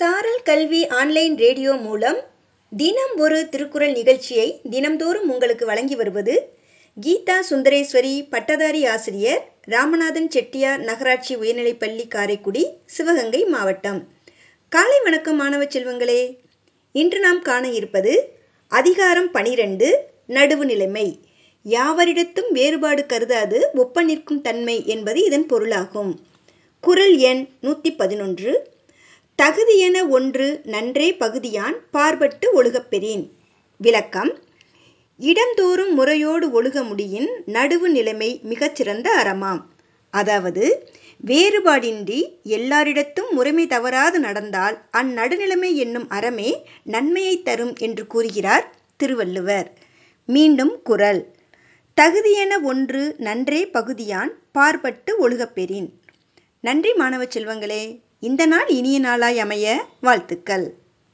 சாரல் கல்வி online radio மூலம் தினம் ஒரு திருக்குறள் நிகழ்ச்சியை தினம்தோறும் உங்களுக்கு வழங்கி வருவது கீதா சுந்தரேஸ்வரி பட்டதாரி ஆசிரியர் ராமநாதன் செட்டியார் நகராட்சி உயர்நிலைப்பள்ளி காரைக்குடி சிவகங்கை மாவட்டம். காலை வணக்கம் மாணவ செல்வங்களே. இன்று நாம் காண இருப்பது அதிகாரம் பனிரெண்டு நடுவு நிலைமை. யாவரிடத்தும் வேறுபாடு கருதாது ஒப்ப நிற்கும் தன்மை என்பது இதன் பொருளாகும். குறள் எண் நூற்றி பதினொன்று தகுதியென ஒன்று நன்றே பகுதியான் பார்பட்டு ஒழுகப்பெறின் விளக்கம். இடந்தோறும் முறையோடு ஒழுக முடியின் நடுவு நிலைமை மிகச்சிறந்த அறமாம். அதாவது வேறுபாடின்றி எல்லாரிடத்தும் முறைமை தவறாது நடந்தால் அந்நடுநிலைமை என்னும் அறமே நன்மையை தரும் என்று கூறுகிறார் திருவள்ளுவர். மீண்டும் குறள் தகுதியென ஒன்று நன்றே பகுதியான் பார்பட்டு ஒழுகப்பெறின் நன்றி மாணவ செல்வங்களே. இந்த நாள் இனிய நாளாய் அமைய வாழ்த்துக்கள்.